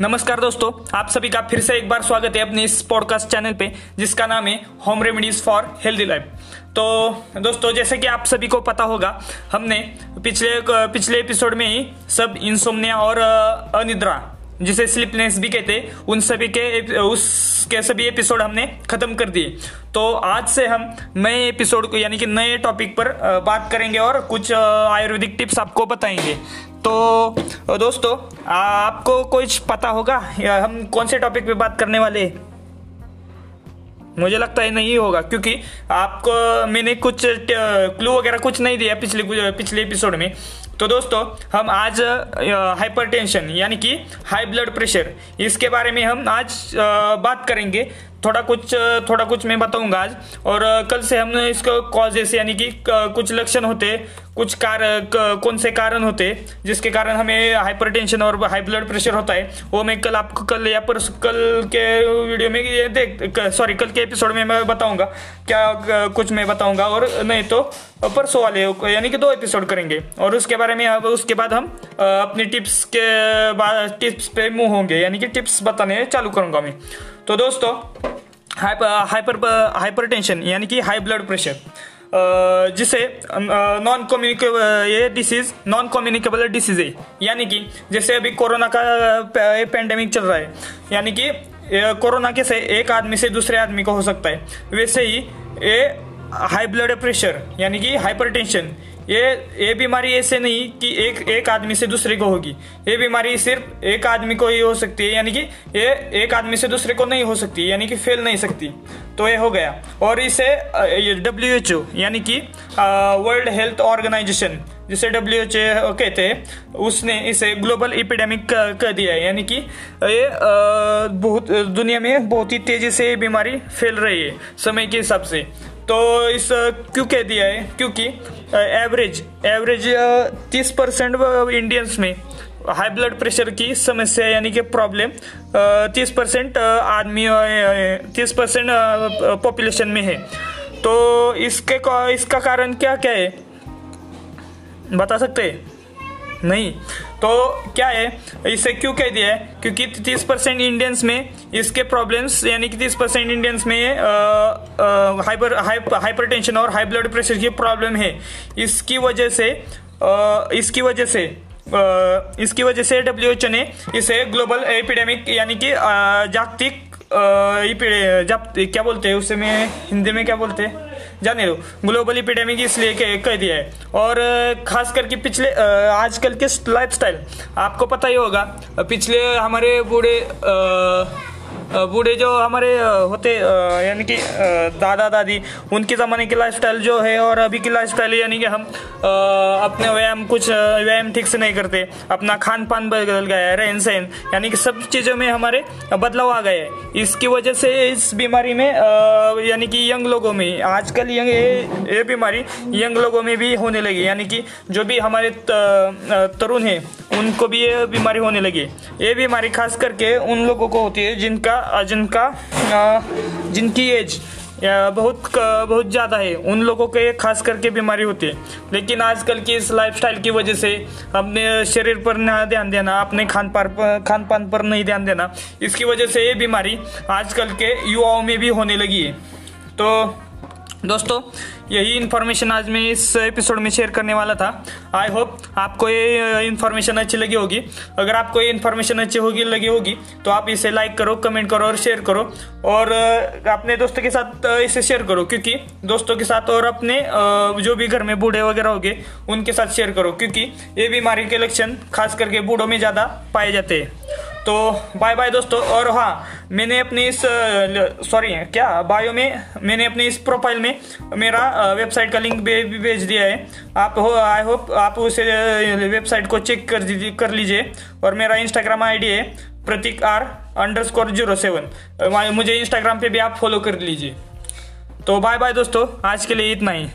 नमस्कार दोस्तों, आप सभी का फिर से एक बार स्वागत है अपने इस पॉडकास्ट चैनल पे, जिसका नाम है home remedies for healthy life तो दोस्तों, जैसे कि आप सभी को पता होगा, हमने पिछले पिछले एपिसोड में ही सब इंसोमनिया और अनिद्रा जिसे स्लिपनेस भी कहते उन सभी के उसके सभी एपिसोड हमने खत्म कर दिए। तो आज से हम नए एपिसोड को, यानी कि नए टॉपिक पर बात करेंगे और कुछ आयुर्वेदिक टिप्स आपको बताएँगे। तो दोस्तों, आपको कुछ पता होगा? हम कौन से टॉपिक पे बात करने वाले मुझे लगता है नहीं होगा, क्योंकि आपको, मैंने कुछ क्लू वगैरह कुछ नहीं दिया पिछले पिछले एपिसोड में। तो दोस्तों, हम आज हाइपरटेंशन यानी कि हाई ब्लड प्रेशर इसके बारे में हम आज बात करेंगे। थोड़ा कुछ थोड़ा कुछ मैं बताऊँगा आज। और कल से हम इसको कॉजेस यानी कि कुछ लक्षण होते कुछ कार कौन से कारण होते, जिसके कारण हमें हाइपरटेंशन और हाई ब्लड प्रेशर होता है, वो मैं कल आपको कल या पर कल के वीडियो में ये देख सॉरी कल के एपिसोड में मैं बताऊँगा, क्या कुछ मैं बताऊँगा, और नहीं तो परसों वाले, यानी कि दो एपिसोड करेंगे, और उसके बारे में अब, उसके बाद हम अपनी टिप्स के टिप्स पे मुँह होंगे, यानी कि टिप्स बताने चालू करूँगा मैं। तो दोस्तों हाइपर हाइपर टेंशन यानी कि हाई ब्लड प्रेशर जिसे नॉन कम्युनिकेबल ये डिसीज नॉन कम्युनिकेबल डिसीज है। यानी कि, जैसे अभी कोरोना का पेंडेमिक चल रहा है। यानी कि कोरोना कैसे एक आदमी से दूसरे आदमी को हो सकता है। वैसे ही, ये हाई ब्लड प्रेशर यानी कि हाइपरटेंशन ये ये बीमारी ऐसे नहीं कि एक एक आदमी से दूसरे को होगी। ये बीमारी सिर्फ़ एक आदमी को ही हो सकती है, यानी कि ये एक आदमी से दूसरे को नहीं हो सकती, यानी कि फैल नहीं सकती। तो ये हो गया। और इसे डब्ल्यू एच ओ यानी कि वर्ल्ड हेल्थ ऑर्गेनाइजेशन जिसे डब्ल्यू एच ओ कहते हैं, उसने इसे ग्लोबल इपिडेमिक कर दिया है। यानी कि ये बहुत, दुनिया में बहुत ही तेज़ी से ये बीमारी फैल रही है, समय के हिसाब से। तो इस क्यों कह दिया है? क्योंकि एवरेज एवरेज तीस परसेंट इंडियंस में हाई ब्लड प्रेशर की समस्या, यानी कि प्रॉब्लम तीस परसेंट आदमी तीस परसेंट पॉपुलेशन में है। तो इसके इसका कारण क्या क्या है? बता सकते हैं? नहीं। तो क्या है? इसे क्यों कह दिया है? क्योंकि 30 परसेंट इंडियंस में इसके प्रॉब्लम्स यानी कि 30 परसेंट इंडियंस में हाइपर हाइपर टेंशन और हाई ब्लड प्रेशर की प्रॉब्लम है। इसकी वजह से आ, इसकी वजह से आ, इसकी वजह से डब्ल्यू ने इसे ग्लोबल एपिडेमिक यानी कि जागतिक क्या बोलते हैं उसे में हिंदी में क्या बोलते हैं? जाने दो। ग्लोबल इपिडेमिक इसलिए कह दिया है। और खास करके पिछले आजकल के लाइफस्टाइल, आपको पता ही होगा पिछले हमारे बूढ़े बूढ़े जो हमारे होते यानी कि दादा दादी, उनके ज़माने की लाइफस्टाइल जो है और अभी की लाइफस्टाइल यानी कि हम अपने व्यायाम, कुछ व्यायाम ठीक से नहीं करते। अपना खान पान बदल गया है, रहन सहन, यानी कि सब चीज़ों में हमारे बदलाव आ गए हैं। इसकी वजह से इस बीमारी में यानी कि यंग लोगों में, आजकल यंग, ये बीमारी यंग लोगों में भी होने लगी। यानी कि जो भी हमारे तरुण हैं, उनको भी ये बीमारी होने लगी। ये बीमारी खास करके उन लोगों को होती है जिनका जिनका जिनकी एज बहुत बहुत ज़्यादा है, उन लोगों के खास करके बीमारी होती है। लेकिन आजकल की इस लाइफस्टाइल की वजह से अपने शरीर पर ना ध्यान देना, अपने खान पान पर खान पान पर नहीं ध्यान देना, इसकी वजह से ये बीमारी आजकल के युवाओं में भी होने लगी है। तो दोस्तों, यही इन्फॉर्मेशन आज मैं इस एपिसोड में शेयर करने वाला था। आई होप आपको ये इन्फॉर्मेशन अच्छी लगी होगी। अगर आपको ये इन्फॉर्मेशन अच्छी होगी, लगी होगी तो आप इसे लाइक करो कमेंट करो और शेयर करो। और अपने दोस्तों के साथ इसे शेयर करो, क्योंकि दोस्तों के साथ और अपने जो भी घर में बूढ़े वगैरह हो गए उनके साथ शेयर करो, क्योंकि ये बीमारी के लक्षण खास करके बूढ़ों में ज़्यादा पाए जाते हैं। तो बाय बाय दोस्तों, और हाँ मैंने अपने इस सॉरी क्या बायो में, मैंने अपने इस प्रोफ़ाइल में मेरा वेबसाइट का लिंक भी भेज दिया है। आप हो आई होप आप उसे वेबसाइट को चेक कर कर लीजिए। और मेरा इंस्टाग्राम आईडी है Prateek R underscore zero seven मुझे इंस्टाग्राम पे भी आप फॉलो कर लीजिए। तो बाय बाय दोस्तों, आज के लिए इतना ही।